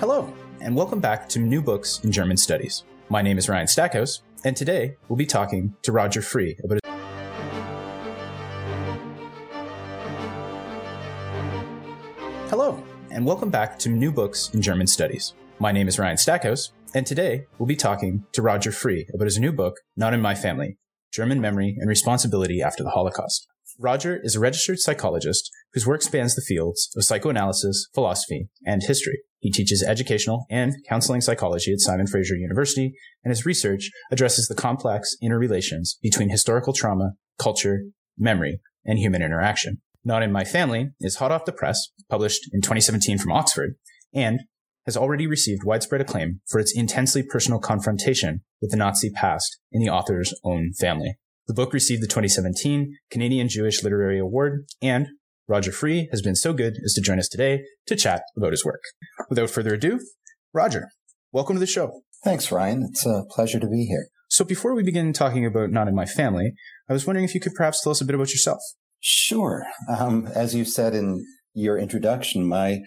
Hello, and welcome back to New Books in German Studies. My name is Ryan Stackhouse, and today we'll be talking to Roger Frie about his Hello, and welcome back to New Books in German Studies. My name is Ryan Stackhouse, and today we'll be talking to Roger Frie about his new book, Not in My Family German Memory and Responsibility After the Holocaust. Roger is a registered psychologist whose work spans the fields of psychoanalysis, philosophy, and history. He teaches educational and counseling psychology at Simon Fraser University, and his research addresses the complex interrelations between historical trauma, culture, memory, and human interaction. Not in My Family is hot off the press, published in 2017 from Oxford, and has already received widespread acclaim for its intensely personal confrontation with the Nazi past in the author's own family. The book received the 2017 Canadian Jewish Literary Award, and Roger Frie has been so good as to join us today to chat about his work. Without further ado, Roger, welcome to the show. Thanks, Ryan. It's a pleasure to be here. So before we begin talking about Not in My Family, I was wondering if you could perhaps tell us a bit about yourself. Sure. Um, as you said in your introduction, my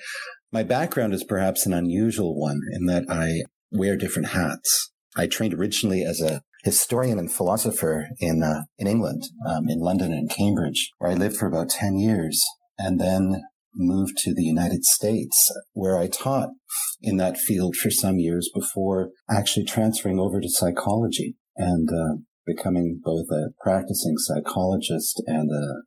my background is perhaps an unusual one in that I wear different hats. I trained originally as a historian and philosopher in uh, in England, um, in London and Cambridge, where I lived for about ten years, and then moved to the United States, where I taught in that field for some years before actually transferring over to psychology and uh, becoming both a practicing psychologist and a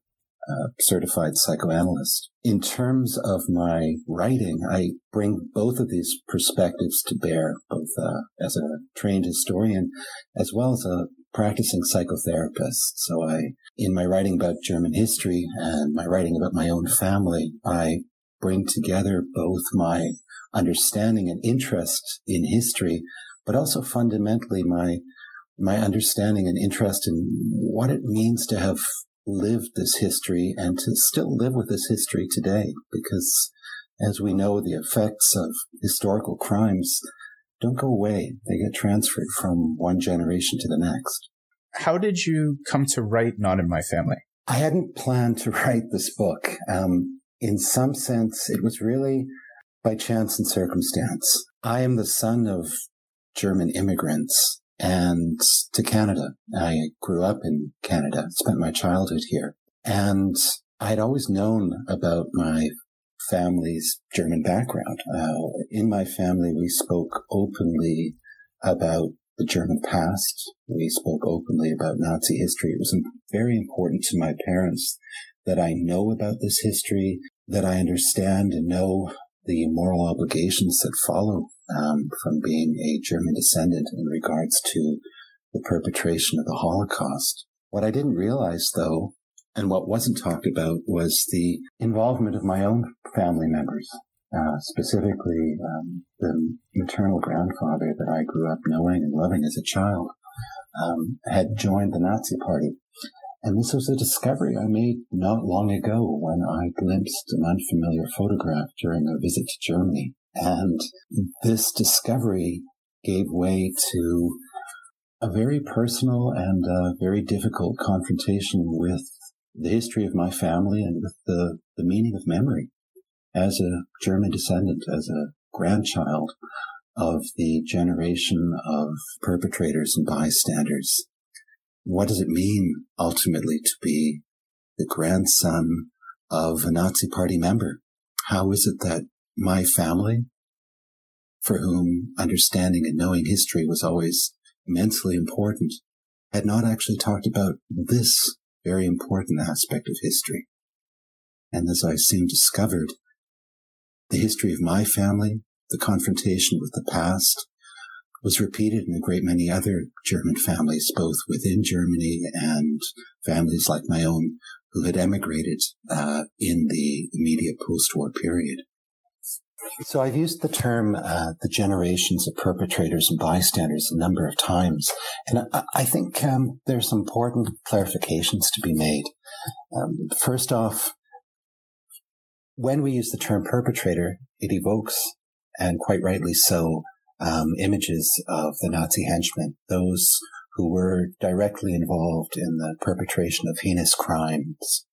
uh, certified psychoanalyst. In terms of my writing, I bring both of these perspectives to bear, both uh, as a trained historian as well as a practicing psychotherapist. So I, in my writing about German history and my writing about my own family, I bring together both my understanding and interest in history, but also fundamentally my my understanding and interest in what it means to have lived this history and to still live with this history today because as we know, the effects of historical crimes don't go away. They get transferred from one generation to the next. How did you come to write Not in My Family? I hadn't planned to write this book. Um, in some sense, it was really by chance and circumstance. I am the son of German immigrants and to Canada. I grew up in Canada, spent my childhood here, and I had always known about my family's German background. Uh, in my family, we spoke openly about the German past. We spoke openly about Nazi history. It was very important to my parents that I know about this history, that I understand and know the moral obligations that follow um, from being a German descendant in regards to the perpetration of the Holocaust. What I didn't realize, though, and what wasn't talked about, was the involvement of my own family members, uh, specifically um, the maternal grandfather that I grew up knowing and loving as a child, um, had joined the Nazi Party. And this was a discovery I made not long ago when I glimpsed an unfamiliar photograph during a visit to Germany. And this discovery gave way to a very personal and very difficult confrontation with the history of my family and with the, the meaning of memory as a German descendant, as a grandchild of the generation of perpetrators and bystanders. What does it mean ultimately to be the grandson of a Nazi party member? How is it that my family, for whom understanding and knowing history was always immensely important, had not actually talked about this very important aspect of history. And as I soon discovered, the history of my family, the confrontation with the past, was repeated in a great many other German families, both within Germany and families like my own who had emigrated uh, in the immediate post-war period. So I've used the term uh, the generations of perpetrators and bystanders a number of times, and I, I think um, there's important clarifications to be made. Um, first off, when we use the term perpetrator, it evokes, and quite rightly so, um, images of the Nazi henchmen, those who were directly involved in the perpetration of heinous crimes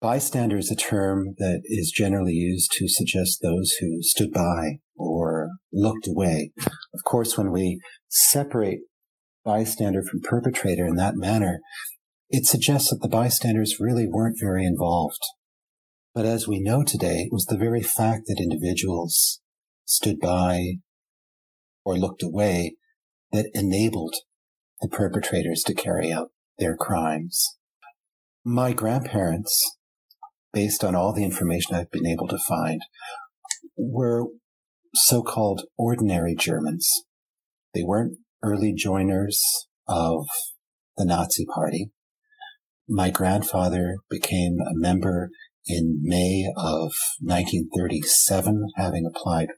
Bystander is a term that is generally used to suggest those who stood by or looked away. Of course, when we separate bystander from perpetrator in that manner, it suggests that the bystanders really weren't very involved. But as we know today, it was the very fact that individuals stood by or looked away that enabled the perpetrators to carry out their crimes. My grandparents, based on all the information I've been able to find, were so-called ordinary Germans. They weren't early joiners of the Nazi party. My grandfather became a member in May of 1937, having applied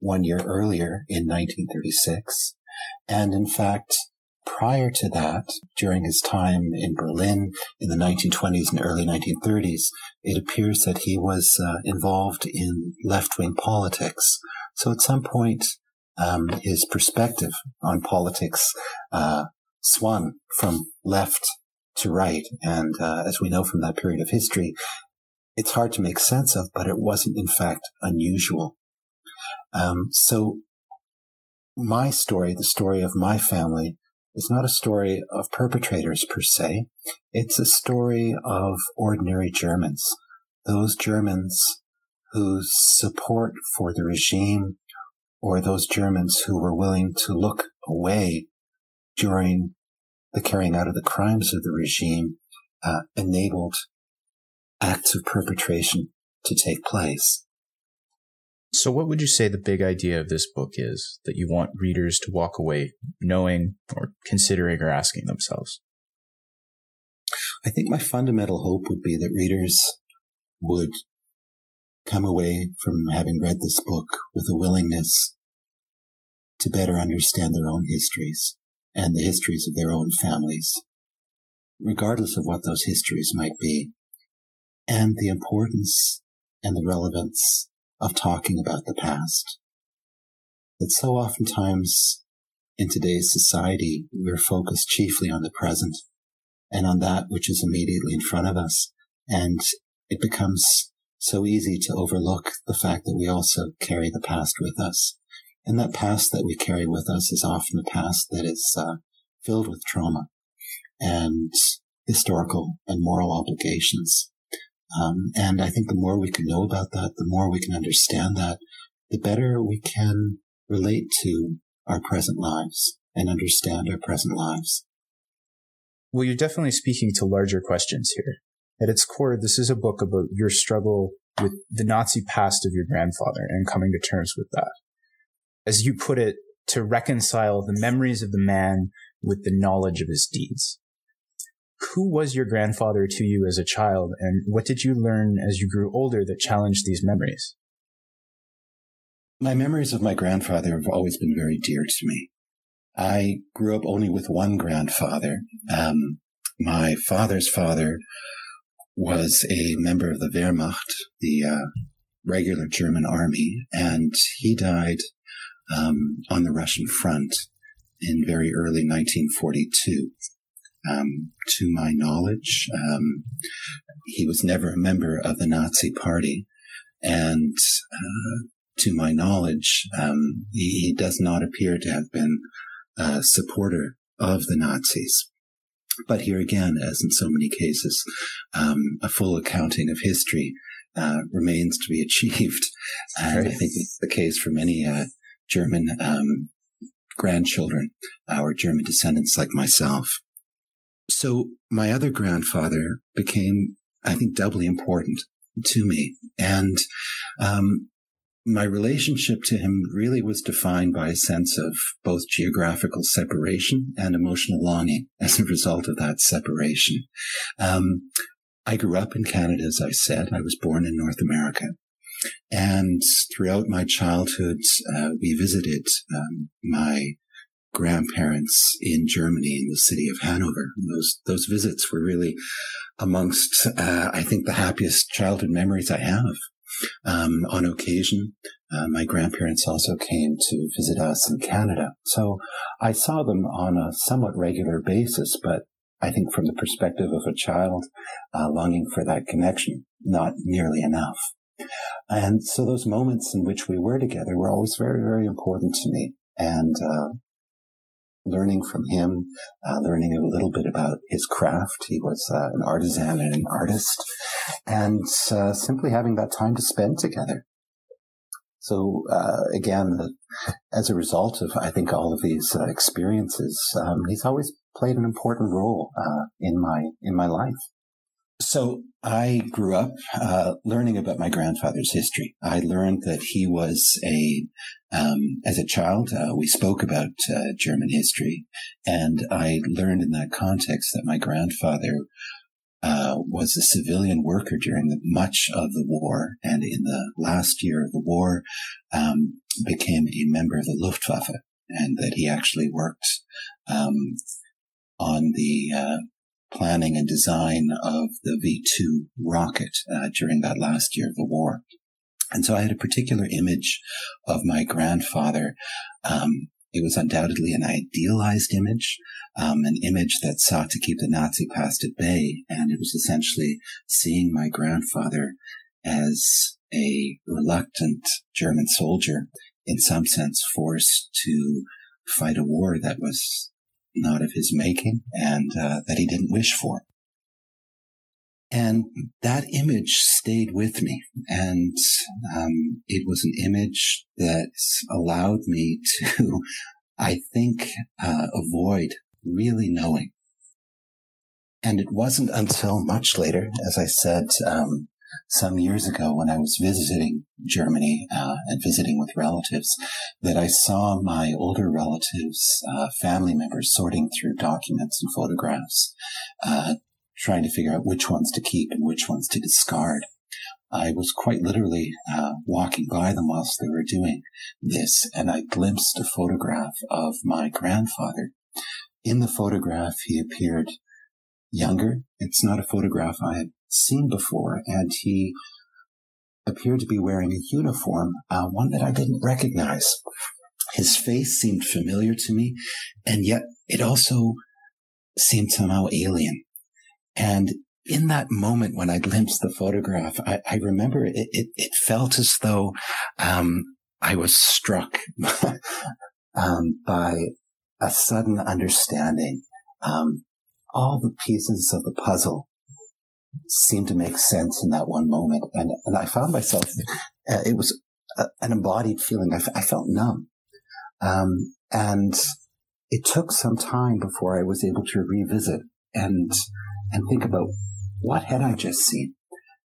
one year earlier in 1936. And in fact, prior to that, during his time in Berlin in the 1920s and early 1930s, it appears that he was uh, involved in left-wing politics. So at some point, um, his perspective on politics uh, swung from left to right. And uh, as we know from that period of history, it's hard to make sense of, but it wasn't in fact unusual. Um, so my story, the story of my family, is not a story of perpetrators per se. It's a story of ordinary Germans. Those Germans whose support for the regime or those Germans who were willing to look away during the carrying out of the crimes of the regime uh, enabled acts of perpetration to take place. So, what would you say the big idea of this book is that you want readers to walk away knowing or considering or asking themselves? I think my fundamental hope would be that readers would come away from having read this book with a willingness to better understand their own histories and the histories of their own families, regardless of what those histories might be, and the importance and the relevance of talking about the past. That so oftentimes in today's society, we're focused chiefly on the present and on that which is immediately in front of us. And it becomes so easy to overlook the fact that we also carry the past with us. And that past that we carry with us is often a past that is uh, filled with trauma and historical and moral obligations. Um, and I think the more we can know about that, the more we can understand that, the better we can relate to our present lives and understand our present lives. Well, you're definitely speaking to larger questions here. At its core, this is a book about your struggle with the Nazi past of your grandfather and coming to terms with that. As you put it, to reconcile the memories of the man with the knowledge of his deeds who was your grandfather to you as a child, and what did you learn as you grew older that challenged these memories? My memories of my grandfather have always been very dear to me. I grew up only with one grandfather. Um, my father's father was a member of the Wehrmacht, the uh, regular German army, and he died um, on the Russian front in very early 1942. Um, to my knowledge, um, he was never a member of the Nazi Party, and uh, to my knowledge, um, he, he, does not appear to have been a supporter of the Nazis. But here again, as in so many cases, um, a full accounting of history uh, remains to be achieved, and I think it's the case for many uh, German um, grandchildren or German descendants like myself. So my other grandfather became, I think, doubly important to me. And, um, my relationship to him really was defined by a sense of both geographical separation and emotional longing as a result of that separation. Um, I grew up in Canada, as I said. I was born in North America. And throughout my childhood, uh, we visited um, my grandparents in Germany in the city of Hanover. And those those visits were really amongst uh, I think the happiest childhood memories I have. Um, on occasion, uh, my grandparents also came to visit us in Canada, so I saw them on a somewhat regular basis. But I think from the perspective of a child uh, longing for that connection, not nearly enough. And so those moments in which we were together were always very, very important to me. And uh, learning from him, uh, learning a little bit about his craft. He was uh, an artisan and an artist, and uh, simply having that time to spend together. So uh, again, as a result of I think all of these uh, experiences, um, he's always played an important role uh, in my in my life. So I grew up uh, learning about my grandfather's history. I learned that he was a, um, as a child, uh, we spoke about uh, German history, and I learned in that context that my grandfather uh, was a civilian worker during the, much of the war, and in the last year of the war, um, became a member of the Luftwaffe, and that he actually worked um, on the uh, planning and design of the V2 rocket uh, during that last year of the war. And so I had a particular image of my grandfather. Um, it was undoubtedly an idealized image, um, an image that sought to keep the Nazi past at bay. And it was essentially seeing my grandfather as a reluctant German soldier, in some sense forced to fight a war that was not of his making and uh, that he didn't wish for. And that image stayed with me. And um, it was an image that allowed me to, I think, uh, avoid really knowing. And it wasn't until much later, as I said, um, some years ago when I was visiting Germany uh, and visiting with relatives that I saw my older relatives, uh, family members sorting through documents and photographs, uh, trying to figure out which ones to keep and which ones to discard. I was quite literally uh, walking by them whilst they were doing this, and I glimpsed a photograph of my grandfather. In the photograph, he appeared younger. It's not a photograph I had seen before, and he appeared to be wearing a uniform, uh, one that I didn't recognize. His face seemed familiar to me, and yet it also seemed somehow alien. And in that moment when I glimpsed the photograph, I, I remember it, it, it, felt as though um, I was struck um, by a sudden understanding. Um, all the pieces of the puzzle seemed to make sense in that one moment. And, and I found myself, uh, it was a, an embodied feeling. I, f- I felt numb. Um, and it took some time before I was able to revisit and, and think about what had I just seen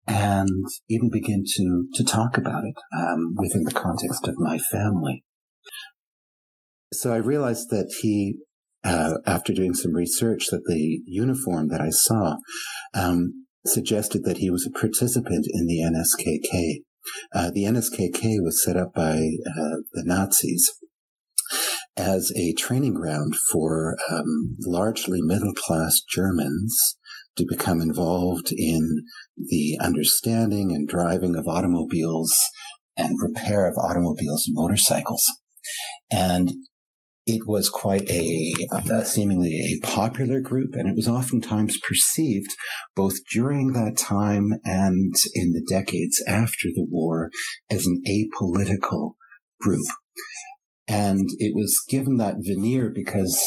and even begin to, to talk about it, um, within the context of my family. So I realized that he uh, after doing some research that the uniform that I saw um, suggested that he was a participant in the NSKK. Uh, the NSKK was set up by uh, the Nazis as a training ground for um, largely middle class Germans to become involved in the understanding and driving of automobiles and repair of automobiles and motorcycles. And it was quite a, seemingly a popular group, and it was oftentimes perceived both during that time and in the decades after the war as an apolitical group. And it was given that veneer because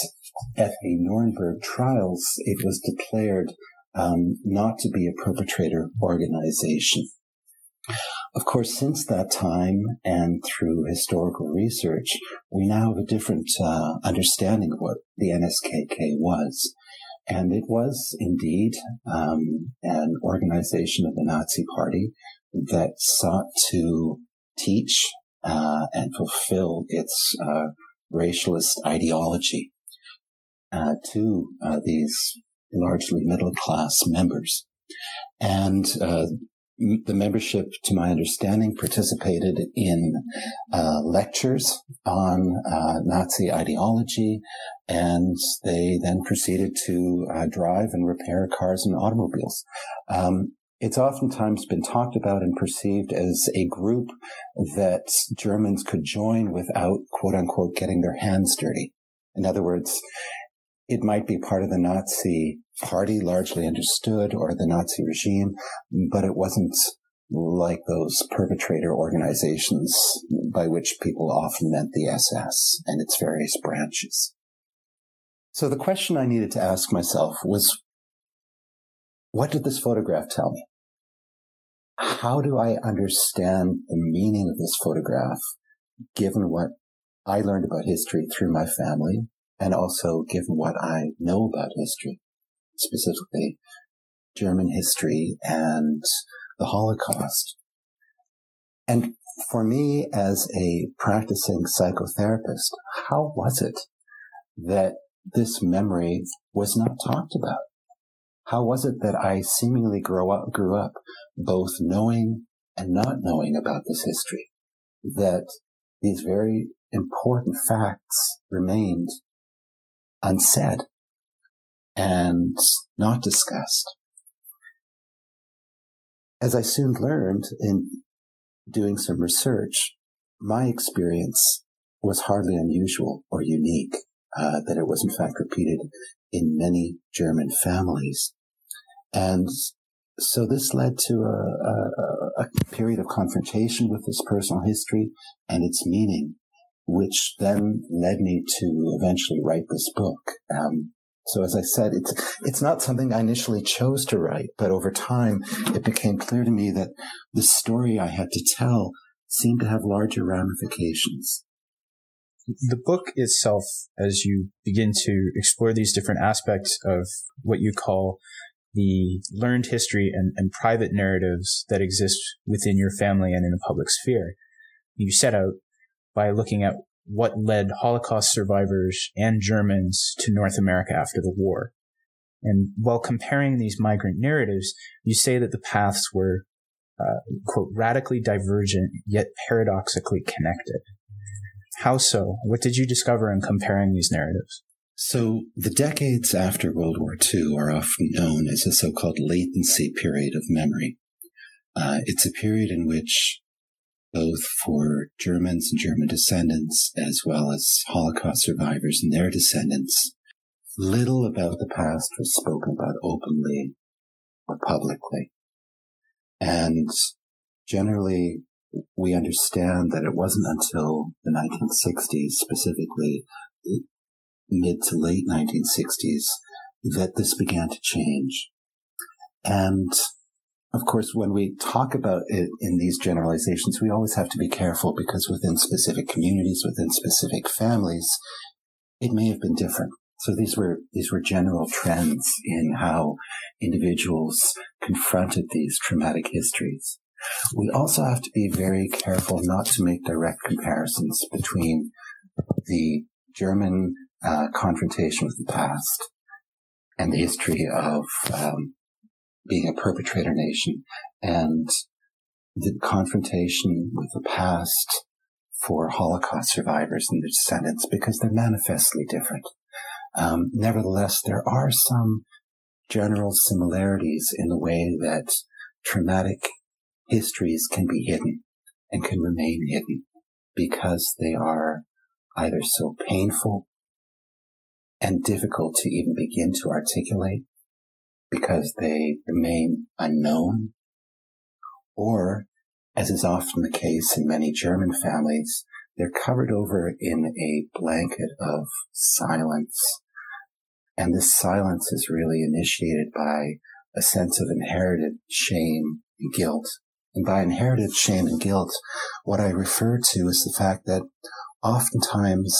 at the Nuremberg trials, it was declared um, not to be a perpetrator organization. Of course, since that time and through historical research, we now have a different uh, understanding of what the NSKK was. And it was indeed um, an organization of the Nazi Party that sought to teach uh, and fulfill its uh, racialist ideology uh, to uh, these largely middle class members. And uh, the membership, to my understanding, participated in uh, lectures on uh, Nazi ideology, and they then proceeded to uh, drive and repair cars and automobiles. Um, it's oftentimes been talked about and perceived as a group that Germans could join without, quote unquote, getting their hands dirty. In other words, it might be part of the Nazi party, largely understood, or the Nazi regime, but it wasn't like those perpetrator organizations by which people often meant the SS and its various branches. So the question I needed to ask myself was, what did this photograph tell me? How do I understand the meaning of this photograph given what I learned about history through my family and also given what I know about history, specifically German history and the Holocaust. And for me, as a practicing psychotherapist, how was it that this memory was not talked about? How was it that I seemingly grew up, grew up both knowing and not knowing about this history? That these very important facts remained unsaid and not discussed. As I soon learned in doing some research, my experience was hardly unusual or unique, uh, that it was in fact repeated in many German families. And so this led to a, a, a, period of confrontation with this personal history and its meaning, which then led me to eventually write this book. Um, so as I said, it's, it's not something I initially chose to write, but over time it became clear to me that the story I had to tell seemed to have larger ramifications. The book itself, as you begin to explore these different aspects of what you call the learned history and, and private narratives that exist within your family and in the public sphere, you set out by looking at what led Holocaust survivors and Germans to North America after the war. And while comparing these migrant narratives, you say that the paths were, uh, quote, radically divergent, yet paradoxically connected. How so? What did you discover in comparing these narratives? So, the decades after World War II are often known as a so called latency period of memory. Uh, it's a period in which both for Germans and German descendants, as well as Holocaust survivors and their descendants. Little about the past was spoken about openly or publicly. And generally, we understand that it wasn't until the 1960s, specifically mid to late 1960s, that this began to change. And of course, when we talk about it in these generalizations, we always have to be careful because within specific communities, within specific families, it may have been different. So these were, these were general trends in how individuals confronted these traumatic histories. We also have to be very careful not to make direct comparisons between the German uh, confrontation with the past and the history of um, being a perpetrator nation and the confrontation with the past for Holocaust survivors and their descendants because they're manifestly different. Um, nevertheless, there are some general similarities in the way that traumatic histories can be hidden and can remain hidden because they are either so painful and difficult to even begin to articulate because they remain unknown, or, as is often the case in many German families, they're covered over in a blanket of silence. And this silence is really initiated by a sense of inherited shame and guilt. And by inherited shame and guilt, what I refer to is the fact that oftentimes,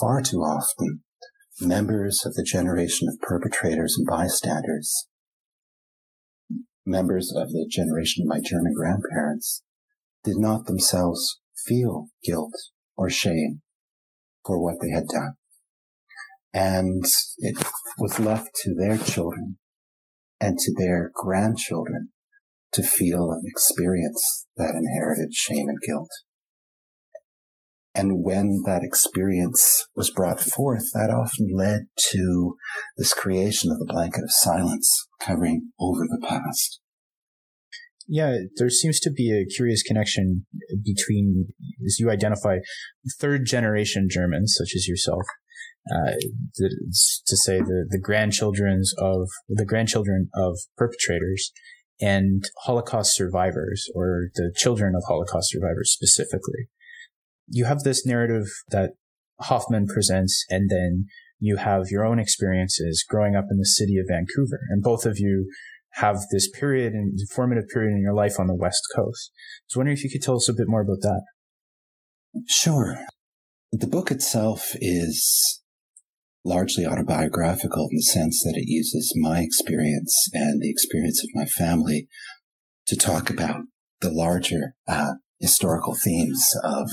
far too often, members of the generation of perpetrators and bystanders, members of the generation of my German grandparents, did not themselves feel guilt or shame for what they had done. And it was left to their children and to their grandchildren to feel and experience that inherited shame and guilt. And when that experience was brought forth, that often led to this creation of the blanket of silence covering over the past. Yeah, there seems to be a curious connection between, as you identify, third generation Germans, such as yourself, uh, to say the, the grandchildren's of the grandchildren of perpetrators and Holocaust survivors or the children of Holocaust survivors specifically. You have this narrative that Hoffman presents and then you have your own experiences growing up in the city of Vancouver and both of you have this period and formative period in your life on the West Coast. I was wondering if you could tell us a bit more about that. Sure. The book itself is largely autobiographical in the sense that it uses my experience and the experience of my family to talk about the larger uh, historical themes of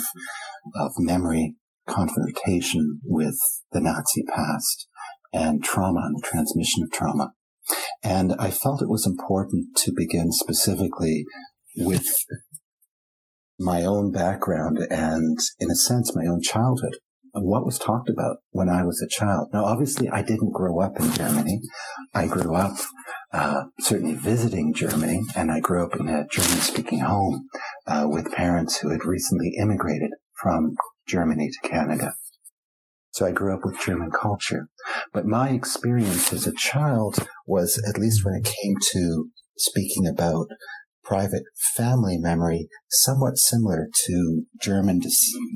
of memory, confrontation with the Nazi past, and trauma and the transmission of trauma. And I felt it was important to begin specifically with my own background and, in a sense, my own childhood what was talked about when I was a child. Now, obviously, I didn't grow up in Germany. I grew up uh, certainly visiting Germany, and I grew up in a German-speaking home uh, with parents who had recently immigrated from Germany to Canada. So I grew up with German culture. But my experience as a child was, at least when it came to speaking about private family memory, somewhat similar to German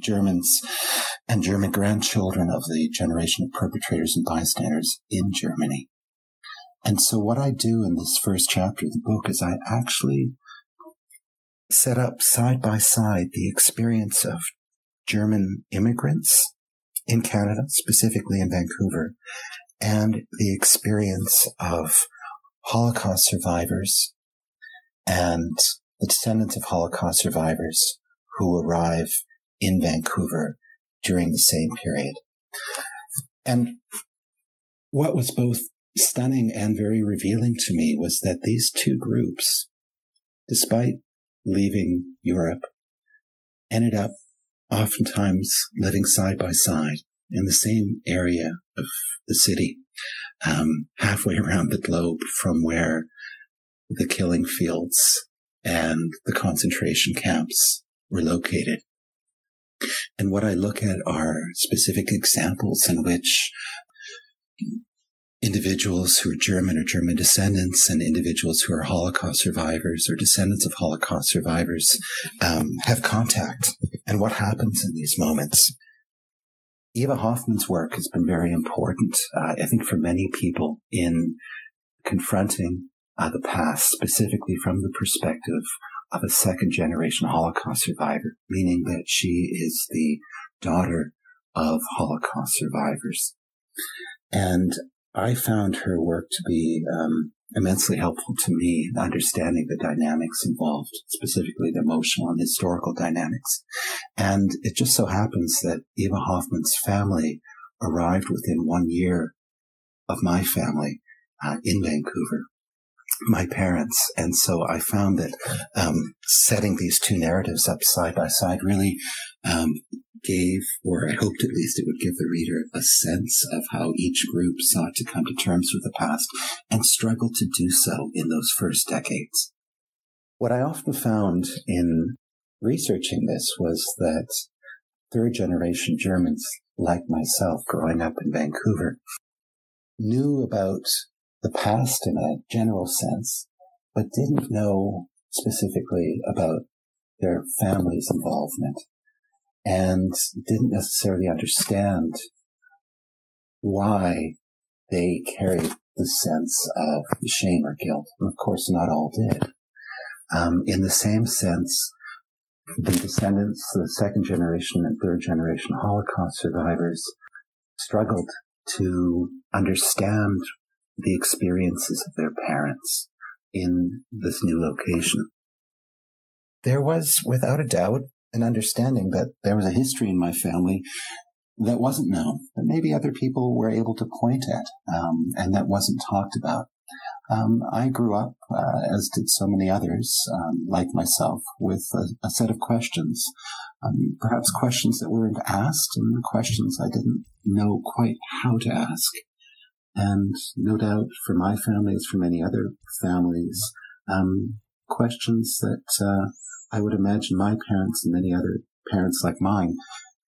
Germans and German grandchildren of the generation of perpetrators and bystanders in Germany. And so what I do in this first chapter of the book is I actually set up side by side the experience of German immigrants in Canada, specifically in Vancouver, and the experience of Holocaust survivors and the descendants of Holocaust survivors who arrive in Vancouver during the same period. And what was both stunning and very revealing to me was that these two groups, despite leaving Europe, ended up oftentimes living side by side in the same area of the city, um, halfway around the globe from where the killing fields and the concentration camps were located. And what I look at are specific examples in which individuals who are German or German descendants and individuals who are Holocaust survivors or descendants of Holocaust survivors um, have contact and what happens in these moments. Eva Hoffman's work has been very important, uh, I think, for many people in confronting uh, the past, specifically from the perspective of a second generation Holocaust survivor, meaning that she is the daughter of Holocaust survivors. And I found her work to be um, immensely helpful to me in understanding the dynamics involved, specifically the emotional and historical dynamics. And it just so happens that Eva Hoffman's family arrived within one year of my family uh, in Vancouver my parents. And so I found that um, setting these two narratives up side by side really um, gave, or I hoped at least it would give the reader a sense of how each group sought to come to terms with the past and struggled to do so in those first decades. What I often found in researching this was that third generation Germans, like myself, growing up in Vancouver, knew about the past in a general sense, but didn't know specifically about their family's involvement and didn't necessarily understand why they carried the sense of shame or guilt. And of course, not all did. Um, in the same sense, the descendants, the second generation and third generation Holocaust survivors struggled to understand the experiences of their parents in this new location. There was, without a doubt, an understanding that there was a history in my family that wasn't known, that maybe other people were able to point at, um, and that wasn't talked about. Um, I grew up, uh, as did so many others, um, like myself, with a, a set of questions. Um, perhaps questions that weren't asked and questions I didn't know quite how to ask. And no doubt for my family, as for many other families, um, questions that uh, I would imagine my parents and many other parents like mine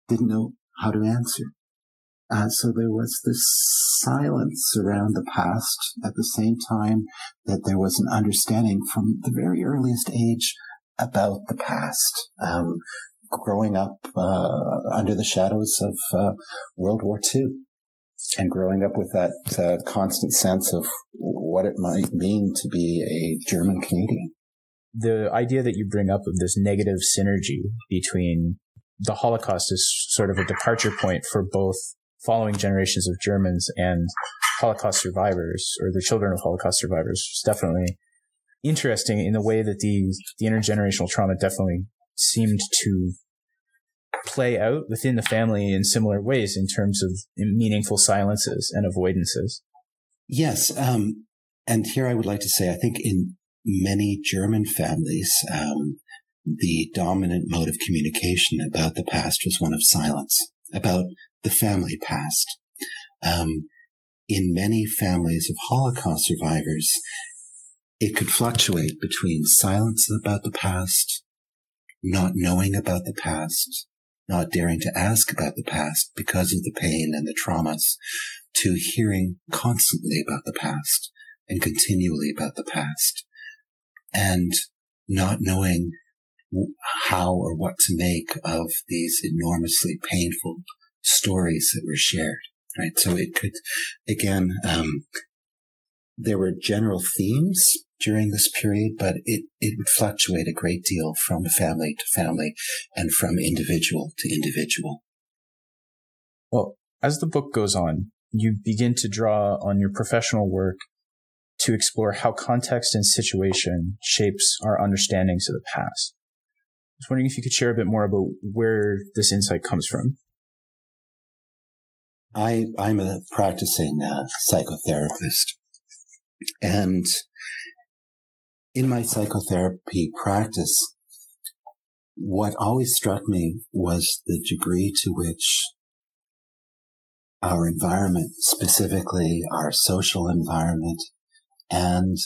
didn't know how to answer. Uh, so there was this silence around the past at the same time that there was an understanding from the very earliest age about the past. Um, growing up uh, under the shadows of uh, World War II and growing up with that uh, constant sense of what it might mean to be a German Canadian. The idea that you bring up of this negative synergy between the Holocaust is sort of a departure point for both following generations of Germans and Holocaust survivors or the children of Holocaust survivors. It's definitely interesting in the way that the, the intergenerational trauma definitely seemed to play out within the family in similar ways in terms of meaningful silences and avoidances. Yes. Um, and here I would like to say, I think in many German families, um, the dominant mode of communication about the past was one of silence, about the family past. Um, in many families of Holocaust survivors, it could fluctuate between silence about the past, not knowing about the past, not daring to ask about the past because of the pain and the traumas, to hearing constantly about the past and continually about the past, and not knowing how or what to make of these enormously painful stories that were shared. Right. So it could, again, um, there were general themes during this period, but it, it would fluctuate a great deal from family to family and from individual to individual. Well, as the book goes on, you begin to draw on your professional work to explore how context and situation shapes our understandings of the past. I was wondering if you could share a bit more about where this insight comes from. I, I'm a practicing uh, psychotherapist. And in my psychotherapy practice, what always struck me was the degree to which our environment, specifically our social environment and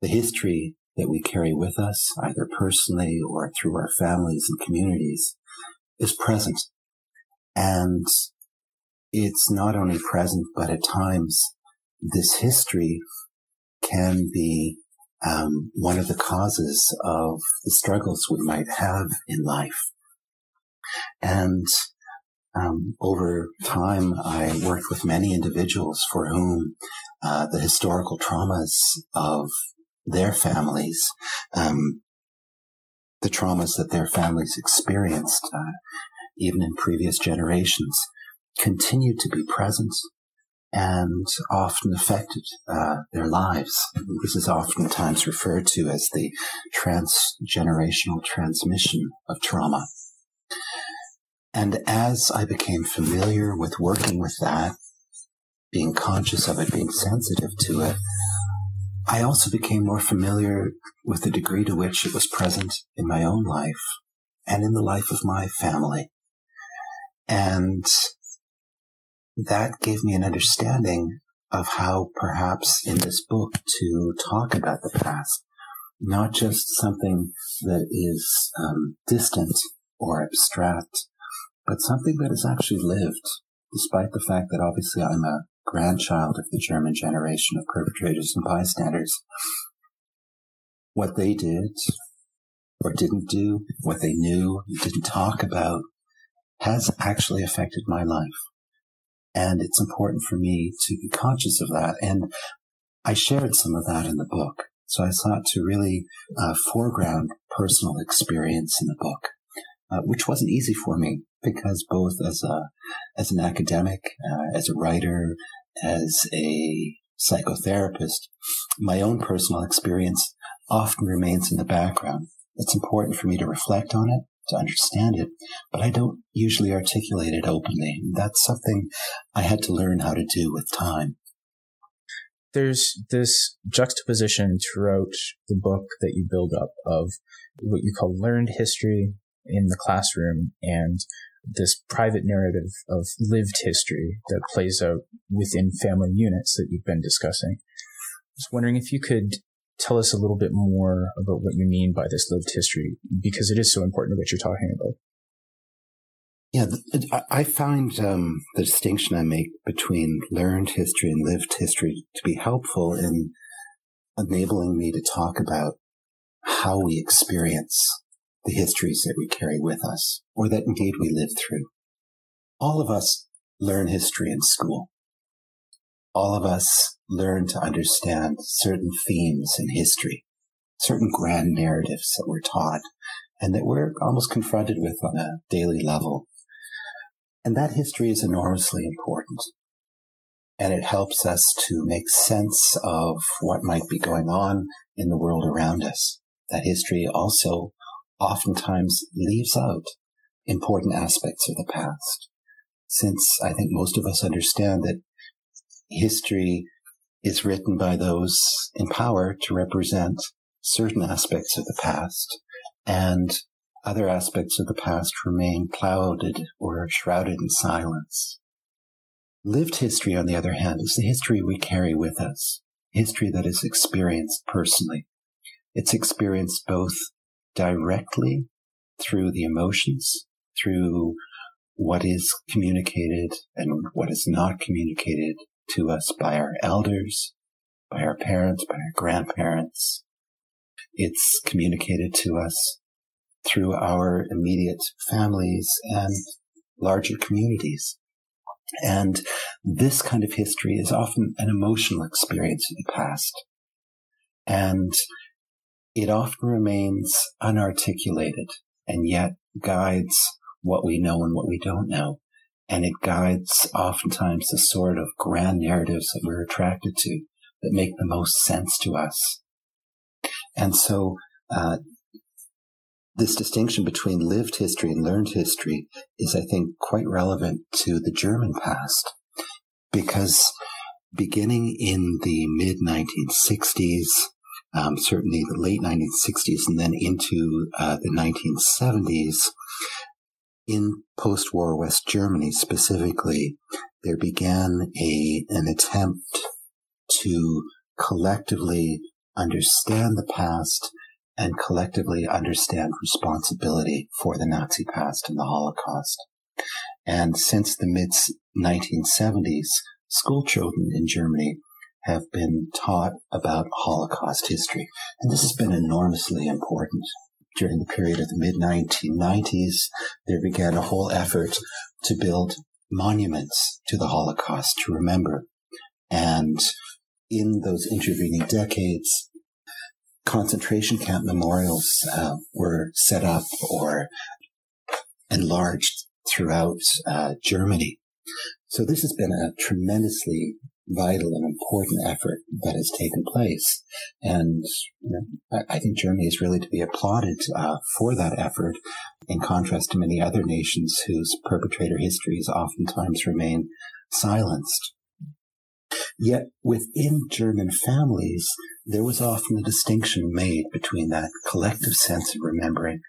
the history that we carry with us, either personally or through our families and communities, is present. And it's not only present, but at times this history can be um, one of the causes of the struggles we might have in life. And um, over time, I worked with many individuals for whom uh, the historical traumas of their families, um, the traumas that their families experienced, uh, even in previous generations, continued to be present and often affected uh, their lives. This is oftentimes referred to as the transgenerational transmission of trauma. And as I became familiar with working with that, being conscious of it, being sensitive to it, I also became more familiar with the degree to which it was present in my own life and in the life of my family. And that gave me an understanding of how perhaps in this book to talk about the past, not just something that is um, distant or abstract, but something that is actually lived, despite the fact that obviously I'm a grandchild of the German generation of perpetrators and bystanders. What they did or didn't do, what they knew, didn't talk about, has actually affected my life. And it's important for me to be conscious of that. And I shared some of that in the book. So I sought to really uh, foreground personal experience in the book, uh, which wasn't easy for me because both as a as an academic, uh, as a writer, as a psychotherapist, my own personal experience often remains in the background. It's important for me to reflect on it to understand it, but I don't usually articulate it openly. That's something I had to learn how to do with time. There's this juxtaposition throughout the book that you build up of what you call learned history in the classroom and this private narrative of lived history that plays out within family units that you've been discussing. I was wondering if you could tell us a little bit more about what you mean by this lived history, because it is so important to what you're talking about. Yeah, I find um, the distinction I make between learned history and lived history to be helpful in enabling me to talk about how we experience the histories that we carry with us, or that indeed we live through. All of us learn history in school. All of us learn to understand certain themes in history, certain grand narratives that we're taught and that we're almost confronted with on a daily level. And that history is enormously important. And it helps us to make sense of what might be going on in the world around us. That history also oftentimes leaves out important aspects of the past. Since I think most of us understand that history is written by those in power to represent certain aspects of the past and other aspects of the past remain clouded or shrouded in silence. Lived history, on the other hand, is the history we carry with us, history that is experienced personally. It's experienced both directly through the emotions, through what is communicated and what is not communicated to us by our elders, by our parents, by our grandparents. It's communicated to us through our immediate families and larger communities. And this kind of history is often an emotional experience in the past. And it often remains unarticulated and yet guides what we know and what we don't know. And it guides oftentimes the sort of grand narratives that we're attracted to that make the most sense to us. And so, uh, this distinction between lived history and learned history is, I think, quite relevant to the German past because beginning in the mid 1960s, um, certainly the late 1960s and then into uh, the 1970s, in post-war West Germany specifically, there began a an attempt to collectively understand the past and collectively understand responsibility for the Nazi past and the Holocaust. And since the mid 1970s, school children in Germany have been taught about Holocaust history. And this has been enormously important. During the period of the mid 1990s, there began a whole effort to build monuments to the Holocaust to remember. And in those intervening decades, concentration camp memorials uh, were set up or enlarged throughout uh, Germany. So this has been a tremendously vital and important effort that has taken place. And you know, I, think Germany is really to be applauded uh, for that effort in contrast to many other nations whose perpetrator histories oftentimes remain silenced. Yet within German families, there was often a distinction made between that collective sense of remembering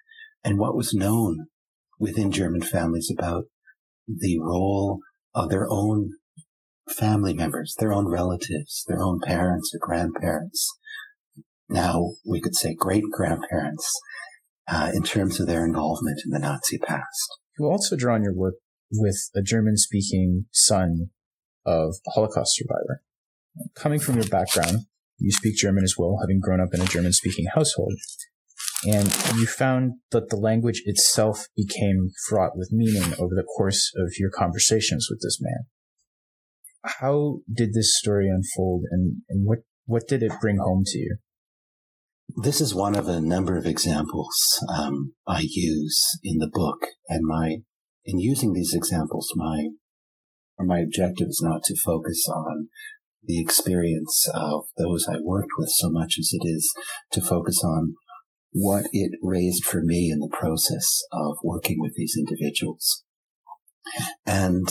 and what was known within German families about the role of their own family members, their own relatives, their own parents or grandparents. Now we could say great grandparents uh, in terms of their involvement in the Nazi past. You also draw on your work with a German speaking son of a Holocaust survivor. Coming from your background, you speak German as well, having grown up in a German speaking household. And you found that the language itself became fraught with meaning over the course of your conversations with this man. How did this story unfold and, and what, what did it bring home to you? This is one of a number of examples um, I use in the book, and my in using these examples, my or my objective is not to focus on the experience of those I worked with so much as it is to focus on what it raised for me in the process of working with these individuals. And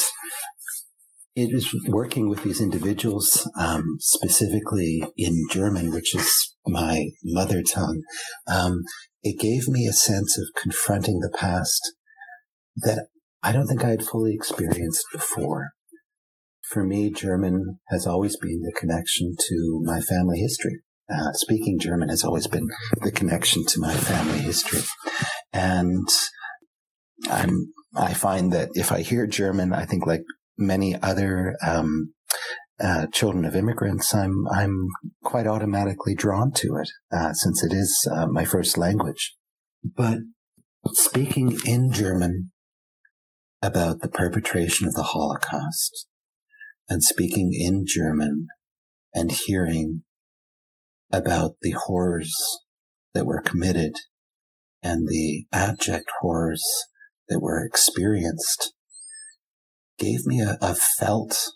it is working with these individuals, um, specifically in German, which is my mother tongue. Um, it gave me a sense of confronting the past that I don't think I had fully experienced before for me, German has always been the connection to my family history. Uh, speaking German has always been the connection to my family history. And I'm I find that if I hear German, I think like many other um, uh, children of immigrants, I'm I'm quite automatically drawn to it uh, since it is uh, my first language. But speaking in German about the perpetration of the Holocaust and speaking in German and hearing about the horrors that were committed and the abject horrors that were experienced gave me a, a felt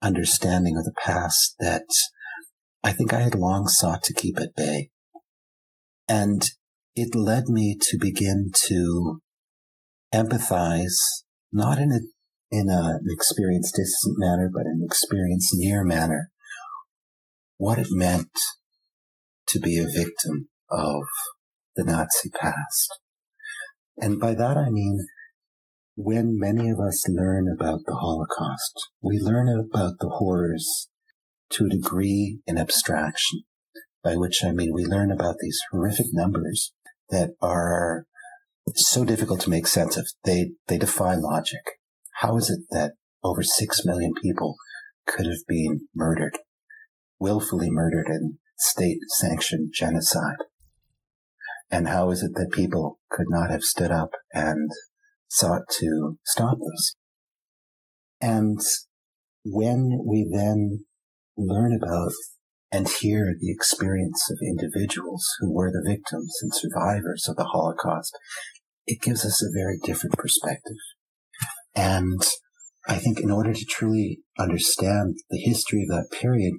understanding of the past that I think I had long sought to keep at bay. And it led me to begin to empathize, not in a in a, an experience distant manner, but an experience near manner, what it meant to be a victim of the Nazi past. And by that I mean, when many of us learn about the Holocaust, we learn about the horrors to a degree in abstraction, by which I mean we learn about these horrific numbers that are so difficult to make sense of. They, they defy logic. How is it that over six million people could have been murdered, willfully murdered in state sanctioned genocide? And how is it that people could not have stood up and sought to stop us. And when we then learn about and hear the experience of individuals who were the victims and survivors of the Holocaust, it gives us a very different perspective. And I think in order to truly understand the history of that period,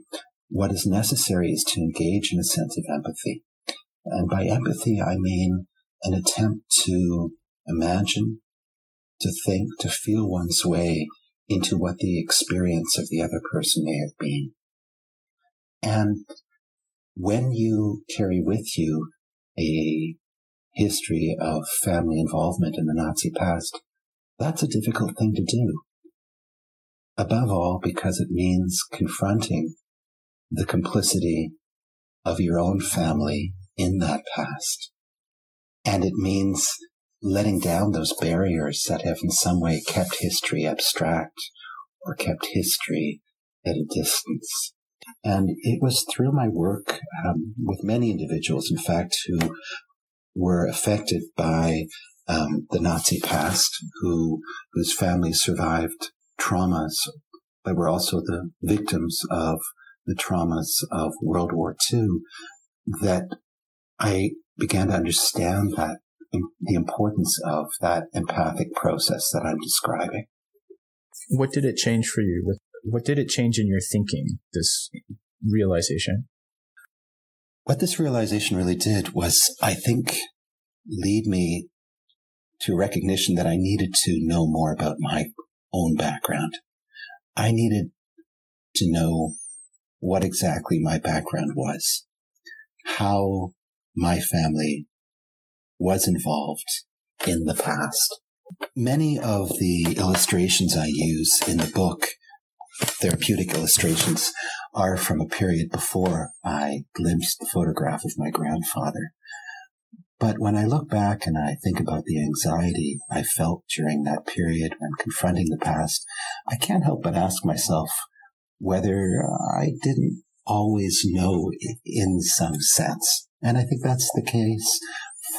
what is necessary is to engage in a sense of empathy. And by empathy, I mean an attempt to imagine, to think, to feel one's way into what the experience of the other person may have been. And when you carry with you a history of family involvement in the Nazi past, that's a difficult thing to do. Above all, because it means confronting the complicity of your own family in that past. And it means letting down those barriers that have in some way kept history abstract or kept history at a distance. And it was through my work um, with many individuals, in fact, who were affected by um, the Nazi past, who whose families survived traumas, but were also the victims of the traumas of World War II, that I began to understand that the importance of that empathic process that I'm describing. What did it change for you? What did it change in your thinking? This realization. What this realization really did was, I think, lead me to recognition that I needed to know more about my own background. I needed to know what exactly my background was, how my family was involved in the past. Many of the illustrations I use in the book, therapeutic illustrations, are from a period before I glimpsed the photograph of my grandfather. But when I look back and I think about the anxiety I felt during that period when confronting the past, I can't help but ask myself whether I didn't always know in some sense. And I think that's the case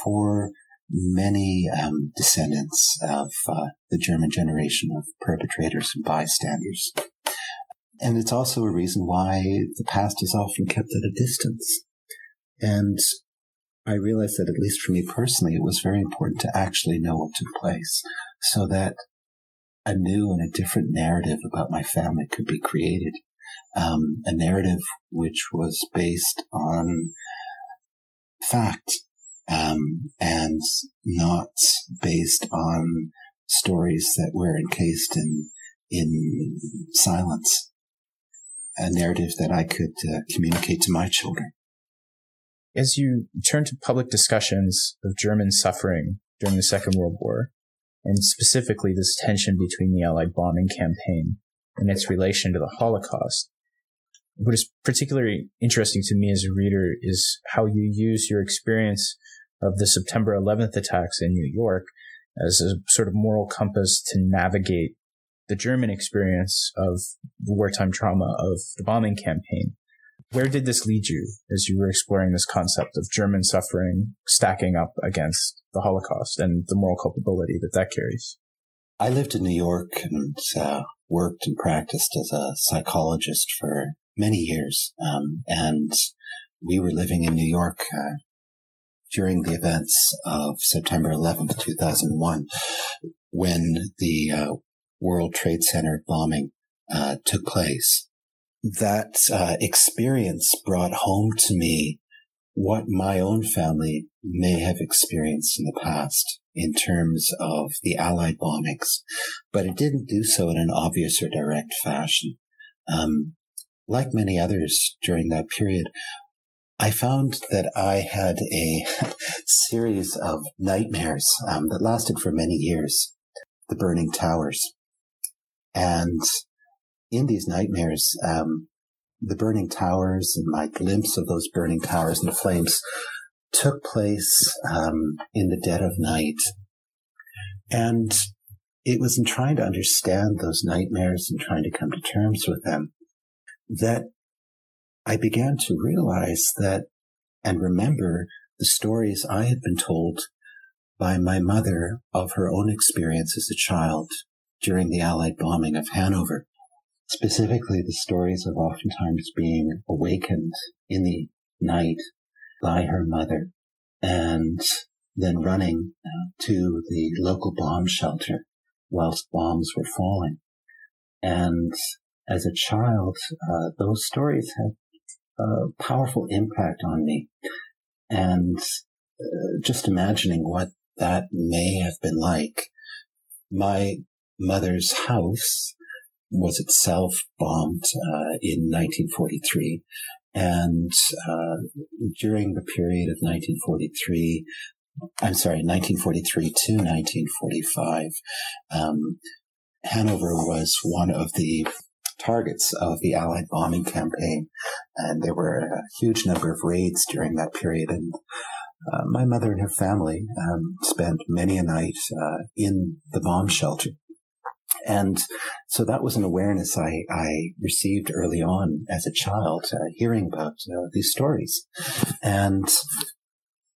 for many um, descendants of uh, the German generation of perpetrators and bystanders. And it's also a reason why the past is often kept at a distance. And I realized that, at least for me personally, it was very important to actually know what took place so that a new and a different narrative about my family could be created. Um, a narrative which was based on fact um, and not based on stories that were encased in in silence. A narrative that I could uh, communicate to my children. As you turn to public discussions of German suffering during the Second World War, and specifically this tension between the Allied bombing campaign and its relation to the Holocaust, what is particularly interesting to me as a reader is how you use your experience of the September 11th attacks in New York as a sort of moral compass to navigate the German experience of the wartime trauma of the bombing campaign. Where did this lead you as you were exploring this concept of German suffering stacking up against the Holocaust and the moral culpability that that carries? I lived in New York and uh, worked and practiced as a psychologist for many years. Um, and we were living in New York uh, during the events of September 11th, 2001, when the uh, World Trade Center bombing uh, took place. That uh, experience brought home to me what my own family may have experienced in the past in terms of the Allied bombings, but it didn't do so in an obvious or direct fashion. Um, like many others during that period, I found that I had a series of nightmares um, that lasted for many years. The burning towers, and in these nightmares, um, the burning towers and my glimpse of those burning towers and the flames took place um, in the dead of night. And it was in trying to understand those nightmares and trying to come to terms with them that I began to realize that and remember the stories I had been told by my mother of her own experience as a child during the Allied bombing of Hanover. Specifically, the stories of oftentimes being awakened in the night by her mother and then running to the local bomb shelter whilst bombs were falling. And as a child, uh, those stories had a powerful impact on me. And uh, just imagining what that may have been like. My mother's house was itself bombed uh, in 1943. And uh, during the period of 1943, I'm sorry, 1943 to 1945, um, Hanover was one of the targets of the Allied bombing campaign. And there were a huge number of raids during that period. And uh, my mother and her family um, spent many a night uh, in the bomb shelter. And so that was an awareness I, I received early on as a child, uh, hearing about uh, these stories. And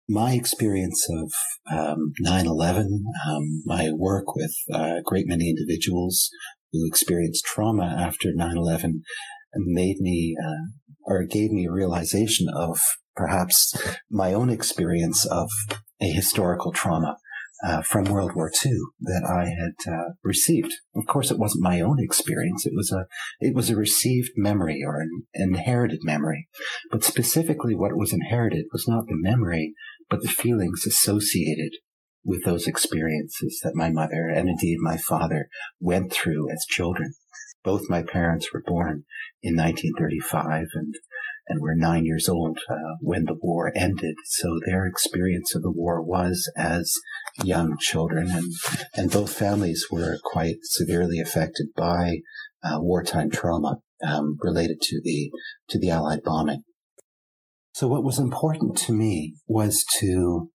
my experience of um, 9-11, um, my work with uh, a great many individuals who experienced trauma after 9-11 made me, uh, or gave me a realization of perhaps my own experience of a historical trauma uh, from World War II that I had uh, received. Of course, it wasn't my own experience. It was a it was a received memory or an inherited memory. But specifically, what was inherited was not the memory, but the feelings associated with those experiences that my mother and indeed my father went through as children. Both my parents were born in 1935 and and were nine years old uh, when the war ended. So their experience of the war was as young children, and and both families were quite severely affected by uh, wartime trauma um, related to the to the Allied bombing. So what was important to me was to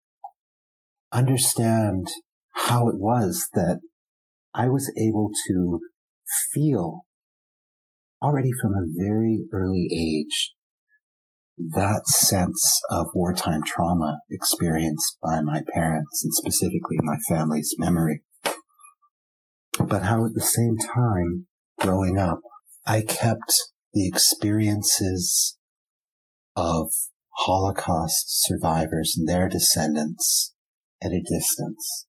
understand how it was that I was able to feel already from a very early age that sense of wartime trauma experienced by my parents and specifically my family's memory. But how at the same time, growing up, I kept the experiences of Holocaust survivors and their descendants at a distance.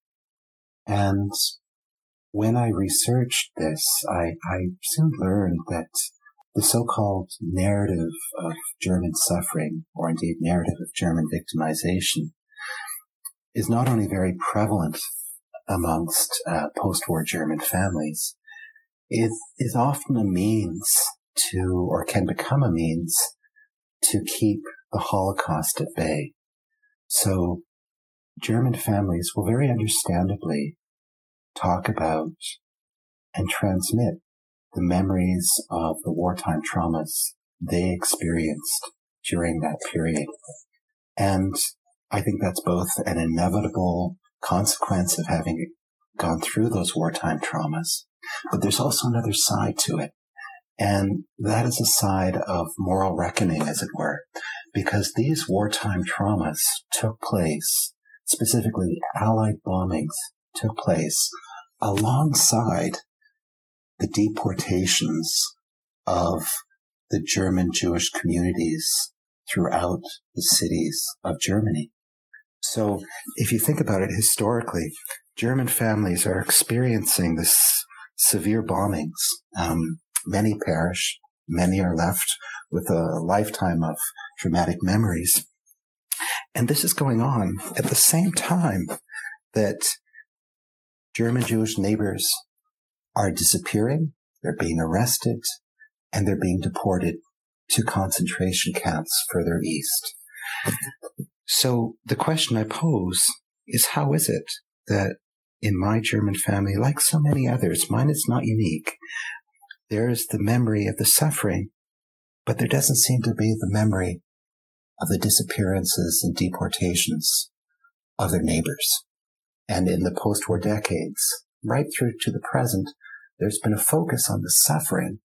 And when I researched this, I, I soon learned that the so-called narrative of German suffering, or indeed narrative of German victimization, is not only very prevalent amongst uh, post-war German families, it is often a means to, or can become a means to keep the Holocaust at bay. So German families will very understandably talk about and transmit the memories of the wartime traumas they experienced during that period. And I think that's both an inevitable consequence of having gone through those wartime traumas. But there's also another side to it. And that is a side of moral reckoning, as it were, because these wartime traumas took place, specifically Allied bombings took place alongside the deportations of the German Jewish communities throughout the cities of Germany. So if you think about it historically, German families are experiencing this severe bombings. Um, many perish, many are left with a lifetime of traumatic memories. And this is going on at the same time that German Jewish neighbors are disappearing, they're being arrested, and they're being deported to concentration camps further east. So the question I pose is how is it that in my German family, like so many others, mine is not unique, there is the memory of the suffering, but there doesn't seem to be the memory of the disappearances and deportations of their neighbors. And in the post-war decades, right through to the present, there's been a focus on the suffering,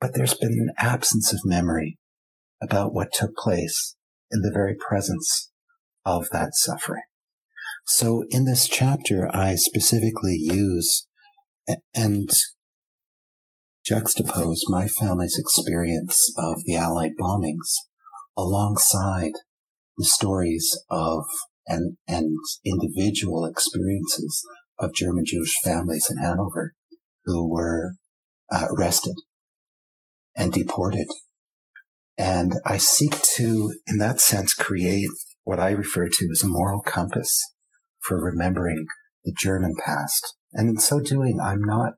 but there's been an absence of memory about what took place in the very presence of that suffering. So in this chapter, I specifically use and juxtapose my family's experience of the Allied bombings alongside the stories of and, and individual experiences of German Jewish families in Hanover who were uh, arrested and deported. And I seek to, in that sense, create what I refer to as a moral compass for remembering the German past. And in so doing, I'm not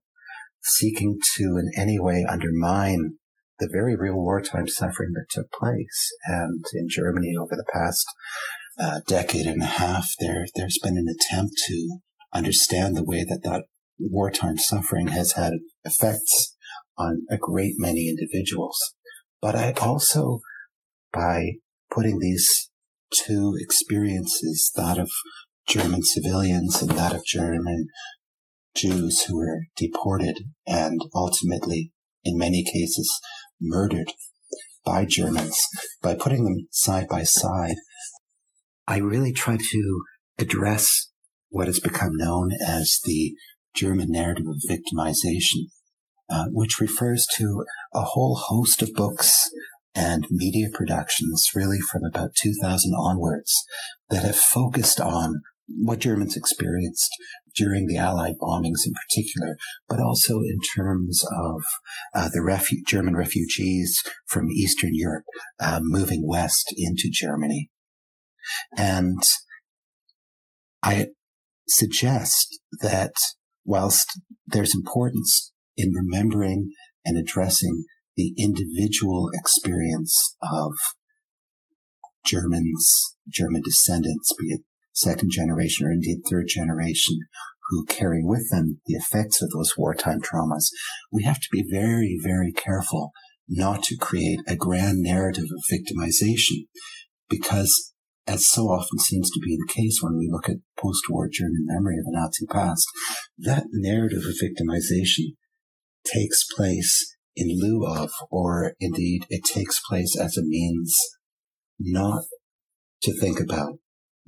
seeking to in any way undermine the very real wartime suffering that took place. And in Germany over the past uh, decade and a half, there, there's been an attempt to understand the way that that wartime suffering has had effects on a great many individuals. But I also, by putting these two experiences, that of German civilians and that of German Jews who were deported and ultimately, in many cases, murdered by Germans, by putting them side by side, I really try to address what has become known as the German narrative of victimization, uh, which refers to a whole host of books and media productions, really from about 2000 onwards, that have focused on what Germans experienced during the Allied bombings in particular, but also in terms of uh, the refu- German refugees from Eastern Europe uh, moving west into Germany. And I suggest that whilst there's importance in remembering and addressing the individual experience of Germans, German descendants, be it second generation or indeed third generation, who carry with them the effects of those wartime traumas, we have to be very, very careful not to create a grand narrative of victimization. Because as so often seems to be the case when we look at post-war German memory of the Nazi past, that narrative of victimization takes place in lieu of, or indeed it takes place as a means not to think about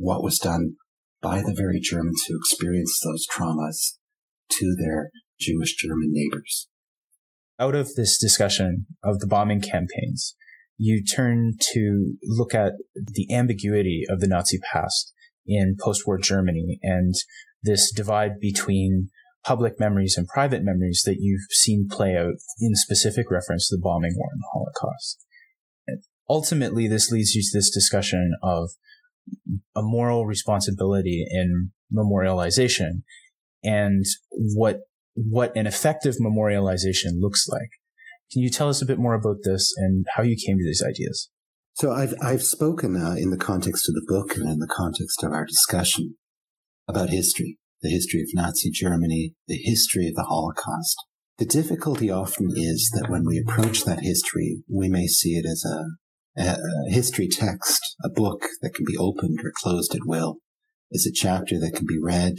what was done by the very Germans who experienced those traumas to their Jewish German neighbors. Out of this discussion of the bombing campaigns, you turn to look at the ambiguity of the Nazi past in post-war Germany and this divide between public memories and private memories that you've seen play out in specific reference to the bombing war and the Holocaust. And ultimately, this leads you to this discussion of a moral responsibility in memorialization and what what an effective memorialization looks like. Can you tell us a bit more about this and how you came to these ideas? So I've I've spoken uh, in the context of the book and in the context of our discussion about history, the history of Nazi Germany, the history of the Holocaust. The difficulty often is that when we approach that history, we may see it as a a, history text, a book that can be opened or closed at will, is a chapter that can be read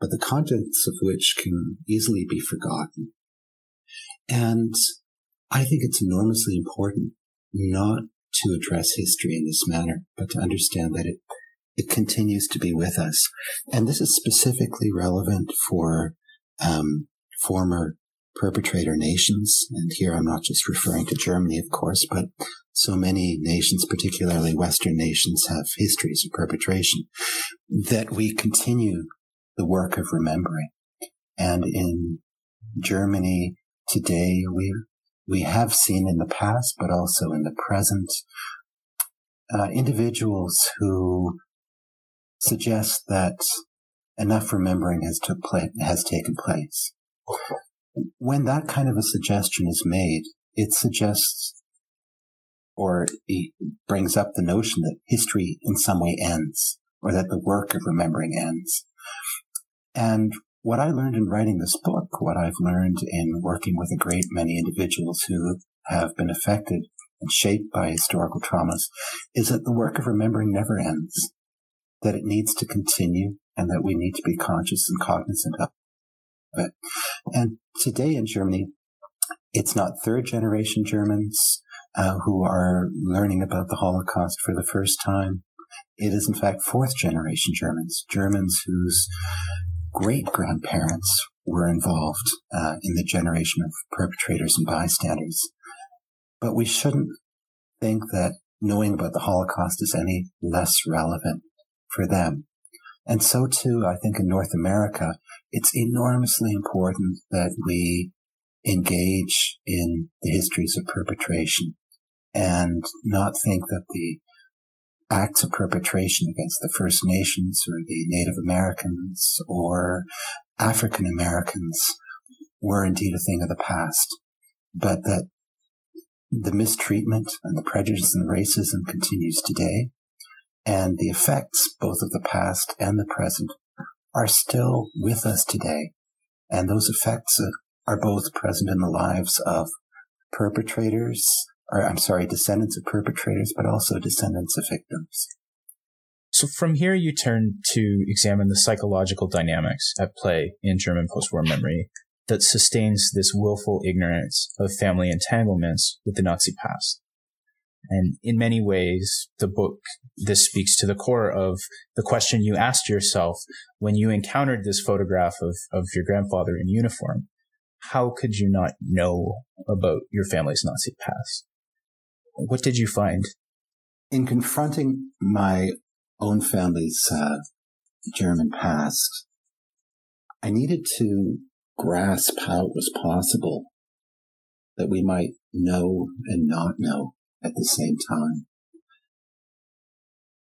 but the contents of which can easily be forgotten. And I think it's enormously important not to address history in this manner, but to understand that it, it continues to be with us. And this is specifically relevant for um, former perpetrator nations. And here I'm not just referring to Germany, of course, but so many nations, particularly Western nations, have histories of perpetration that we continue the work of remembering. And in Germany today, we we have seen in the past, but also in the present, uh, individuals who suggest that enough remembering has took place, has taken place. When that kind of a suggestion is made, it suggests or it brings up the notion that history in some way ends or that the work of remembering ends. And what I learned in writing this book, what I've learned in working with a great many individuals who have been affected and shaped by historical traumas, is that the work of remembering never ends, that it needs to continue, and that we need to be conscious and cognizant of it. And today in Germany, it's not third generation Germans uh, who are learning about the Holocaust for the first time. It is, in fact, fourth generation Germans, Germans whose great grandparents were involved uh, in the generation of perpetrators and bystanders. But we shouldn't think that knowing about the Holocaust is any less relevant for them. And so too, I think in North America, it's enormously important that we engage in the histories of perpetration and not think that the acts of perpetration against the First Nations or the Native Americans or African Americans were indeed a thing of the past, but that the mistreatment and the prejudice and racism continues today, and the effects both of the past and the present are still with us today. And those effects are both present in the lives of perpetrators or I'm sorry, descendants of perpetrators, but also descendants of victims. So from here, you turn to examine the psychological dynamics at play in German post-war memory that sustains this willful ignorance of family entanglements with the Nazi past. And in many ways, the book, this speaks to the core of the question you asked yourself when you encountered this photograph of, of your grandfather in uniform. How could you not know about your family's Nazi past? What did you find? In confronting my own family's uh, German past, I needed to grasp how it was possible that we might know and not know at the same time.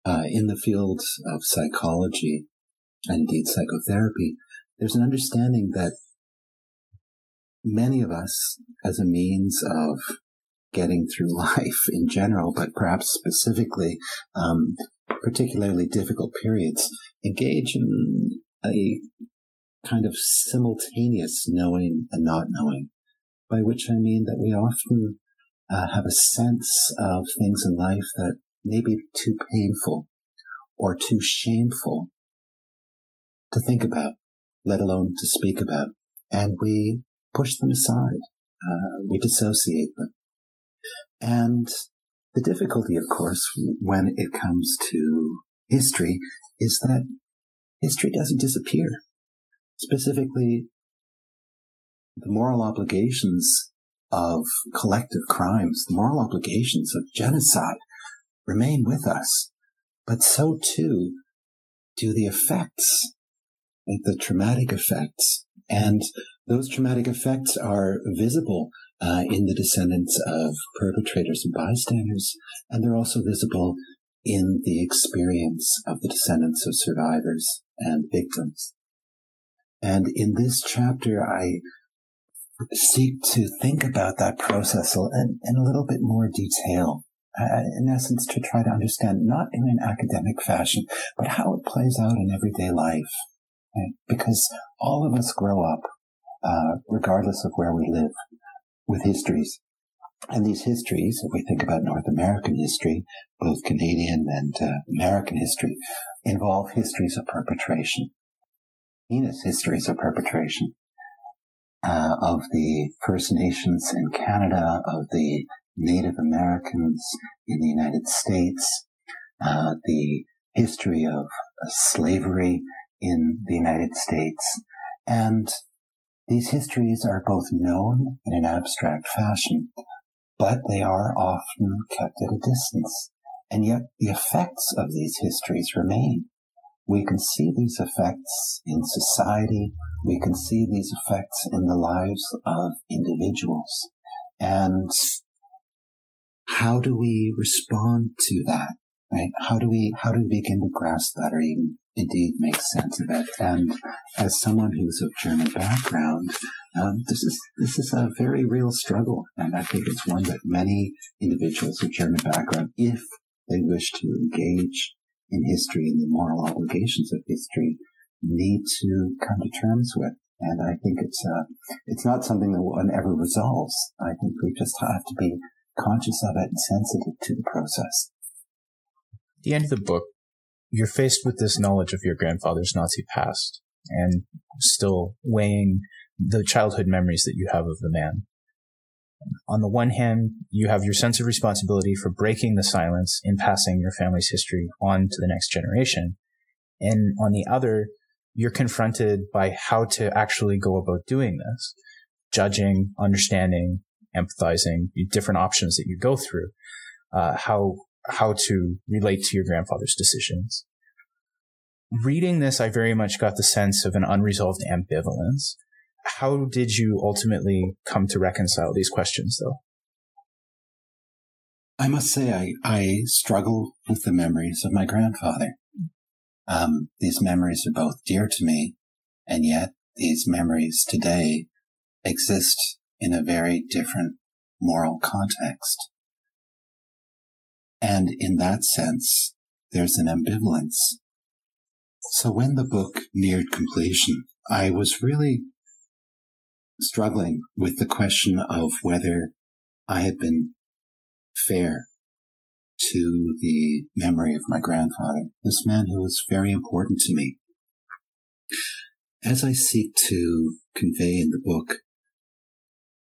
Uh, in the field of psychology and indeed psychotherapy, there's an understanding that many of us, as a means of getting through life in general, but perhaps specifically, um, particularly difficult periods, engage in a kind of simultaneous knowing and not knowing, by which I mean that we often uh, have a sense of things in life that may be too painful or too shameful to think about, let alone to speak about. And we push them aside. Uh, we dissociate them. And the difficulty, of course, when it comes to history is that history doesn't disappear. Specifically, the moral obligations of collective crimes, the moral obligations of genocide remain with us. But so too do the effects, the traumatic effects. And those traumatic effects are visible uh, in the descendants of perpetrators and bystanders, and they're also visible in the experience of the descendants of survivors and victims. And in this chapter, I seek to think about that process in, a little bit more detail. Uh, in essence, to try to understand, not in an academic fashion, but how it plays out in everyday life. Right? Because all of us grow up, uh, regardless of where we live with histories. And these histories, if we think about North American history, both Canadian and uh, American history, involve histories of perpetration. heinous histories of perpetration uh, of the First Nations in Canada, of the Native Americans in the United States, uh, the history of uh, slavery in the United States. And these histories are both known in an abstract fashion, but they are often kept at a distance. And yet the effects of these histories remain. We can see these effects in society. We can see these effects in the lives of individuals. And how do we respond to that? Right? How do we, how do we begin to grasp that or even indeed make sense of it? And as someone who's of German background, um, this is, this is a very real struggle. And I think it's one that many individuals of German background, if they wish to engage in history and the moral obligations of history, need to come to terms with. And I think it's uh, it's not something that one ever resolves. I think we just have to be conscious of it and sensitive to the process. At the end of the book, you're faced with this knowledge of your grandfather's Nazi past and still weighing the childhood memories that you have of the man. On the one hand, you have your sense of responsibility for breaking the silence in passing your family's history on to the next generation. And on the other, you're confronted by how to actually go about doing this, judging, understanding, empathizing, different options that you go through, uh, how how to relate to your grandfather's decisions. Reading this, I very much got the sense of an unresolved ambivalence. How did you ultimately come to reconcile these questions, though? I must say, I, I struggle with the memories of my grandfather. Um, these memories are both dear to me, and yet these memories today exist in a very different moral context. And in that sense, there's an ambivalence. So when the book neared completion, I was really struggling with the question of whether I had been fair to the memory of my grandfather, this man who was very important to me. As I seek to convey in the book,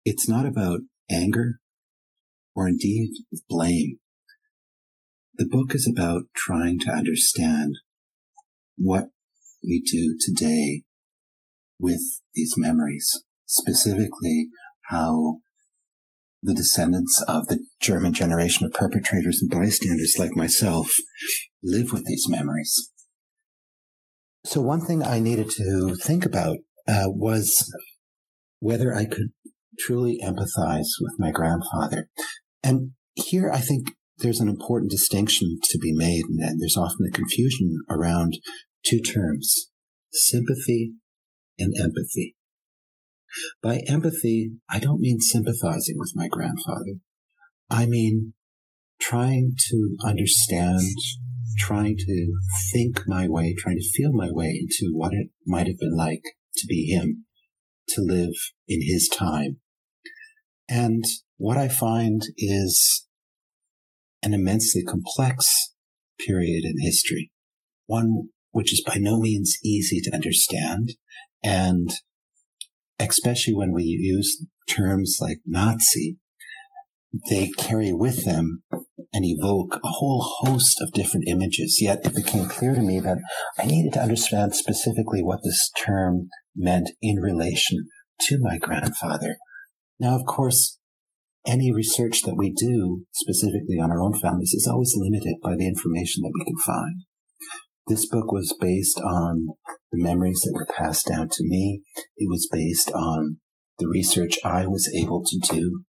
it's not about anger or indeed blame. The book is about trying to understand what we do today with these memories, specifically how the descendants of the German generation of perpetrators and bystanders like myself live with these memories. So one thing I needed to think about uh, was whether I could truly empathize with my grandfather. And here I think there's an important distinction to be made, and there's often a confusion around two terms, sympathy and empathy. By empathy, I don't mean sympathizing with my grandfather. I mean trying to understand, trying to think my way, trying to feel my way into what it might have been like to be him, to live in his time. And what I find is an immensely complex period in history, one which is by no means easy to understand and especially when we use terms like Nazi, they carry with them and evoke a whole host of different images. Yet it became clear to me that I needed to understand specifically what this term meant in relation to my grandfather. Now, of course, any research that we do specifically on our own families is always limited by the information that we can find. This book was based on the memories that were passed down to me. It was based on the research I was able to do.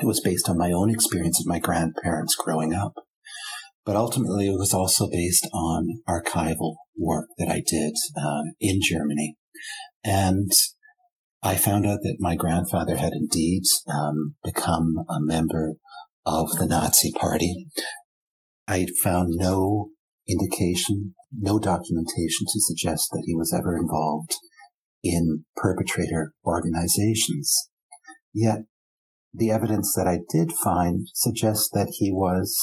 It was based on my own experience of my grandparents growing up. But ultimately, it was also based on archival work that I did um, in Germany. And I found out that my grandfather had indeed um, become a member of the Nazi Party. I found no indication, no documentation to suggest that he was ever involved in perpetrator organizations. Yet the evidence that I did find suggests that he was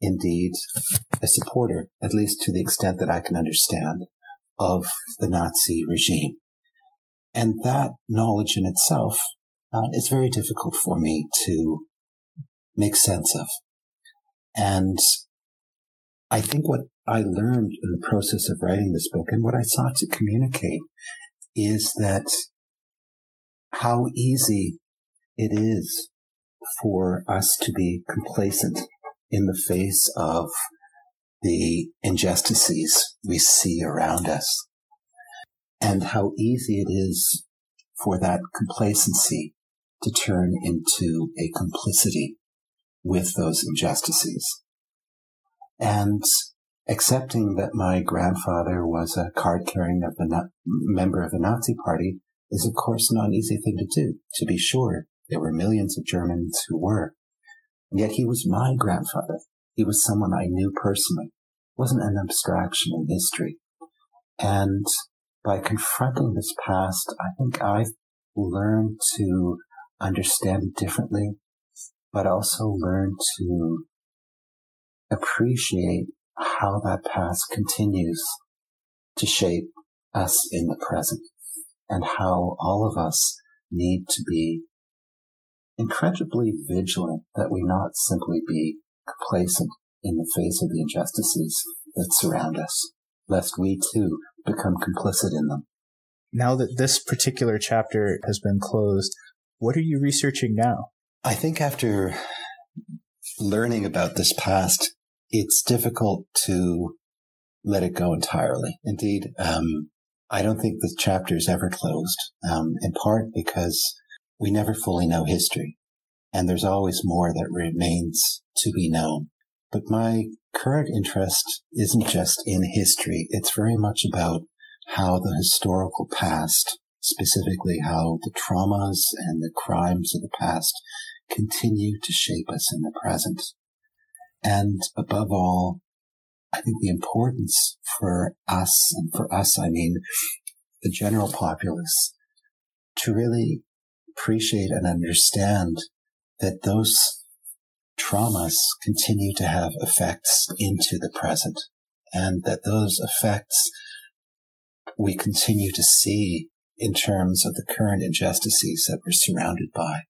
indeed a supporter, at least to the extent that I can understand, of the Nazi regime. And that knowledge in itself uh, is very difficult for me to make sense of. And I think what I learned in the process of writing this book and what I sought to communicate is that how easy it is for us to be complacent in the face of the injustices we see around us and how easy it is for that complacency to turn into a complicity with those injustices. And accepting that my grandfather was a card carrying member of the Nazi party is, of course, not an easy thing to do. To be sure, there were millions of Germans who were. Yet he was my grandfather. He was someone I knew personally. It wasn't an abstraction in history. And by confronting this past, I think I've learned to understand it differently, but also learned to appreciate how that past continues to shape us in the present and how all of us need to be incredibly vigilant that we not simply be complacent in the face of the injustices that surround us, lest we too become complicit in them. Now that this particular chapter has been closed, what are you researching now? I think after learning about this past, it's difficult to let it go entirely. Indeed, um, I don't think the chapter is ever closed, um, in part because we never fully know history, and there's always more that remains to be known. But my current interest isn't just in history, it's very much about how the historical past, specifically how the traumas and the crimes of the past continue to shape us in the present. And above all, I think the importance for us, and for us, I mean the general populace, to really appreciate and understand that those traumas continue to have effects into the present and that those effects we continue to see in terms of the current injustices that we're surrounded by.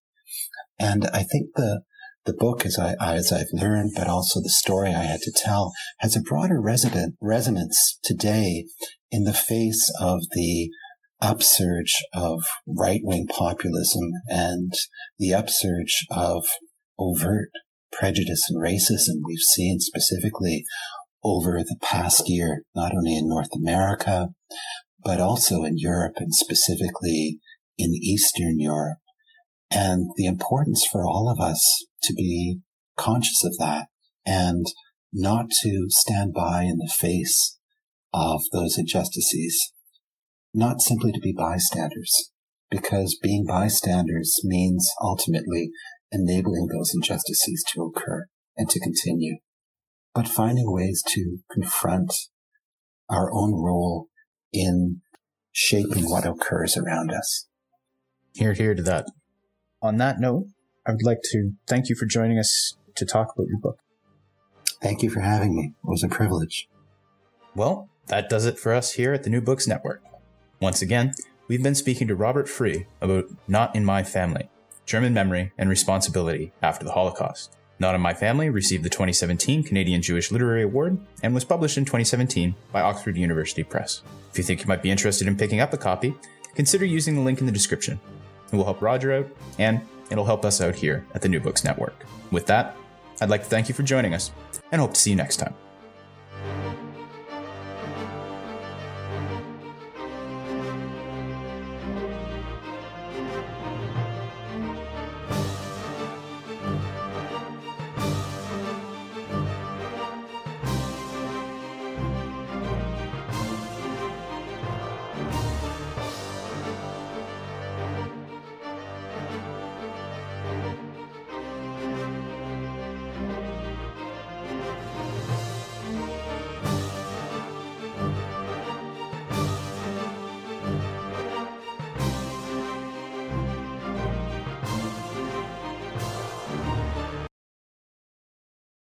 And I think the the book, as I as I've learned, but also the story I had to tell, has a broader resident, resonance today in the face of the upsurge of right wing populism and the upsurge of overt prejudice and racism we've seen specifically over the past year, not only in North America, but also in Europe and specifically in Eastern Europe. And the importance for all of us to be conscious of that and not to stand by in the face of those injustices, not simply to be bystanders, because being bystanders means ultimately enabling those injustices to occur and to continue, but finding ways to confront our own role in shaping what occurs around us. Hear, hear to that. On that note, I would like to thank you for joining us to talk about your book. Thank you for having me. It was a privilege. Well, that does it for us here at the New Books Network. Once again, we've been speaking to Roger Frie about Not in My Family German Memory and Responsibility After the Holocaust. Not in My Family received the 2017 Canadian Jewish Literary Award and was published in 2017 by Oxford University Press. If you think you might be interested in picking up a copy, consider using the link in the description. It will help Roger out and It'll help us out here at the New Books Network. With that, I'd like to thank you for joining us and hope to see you next time.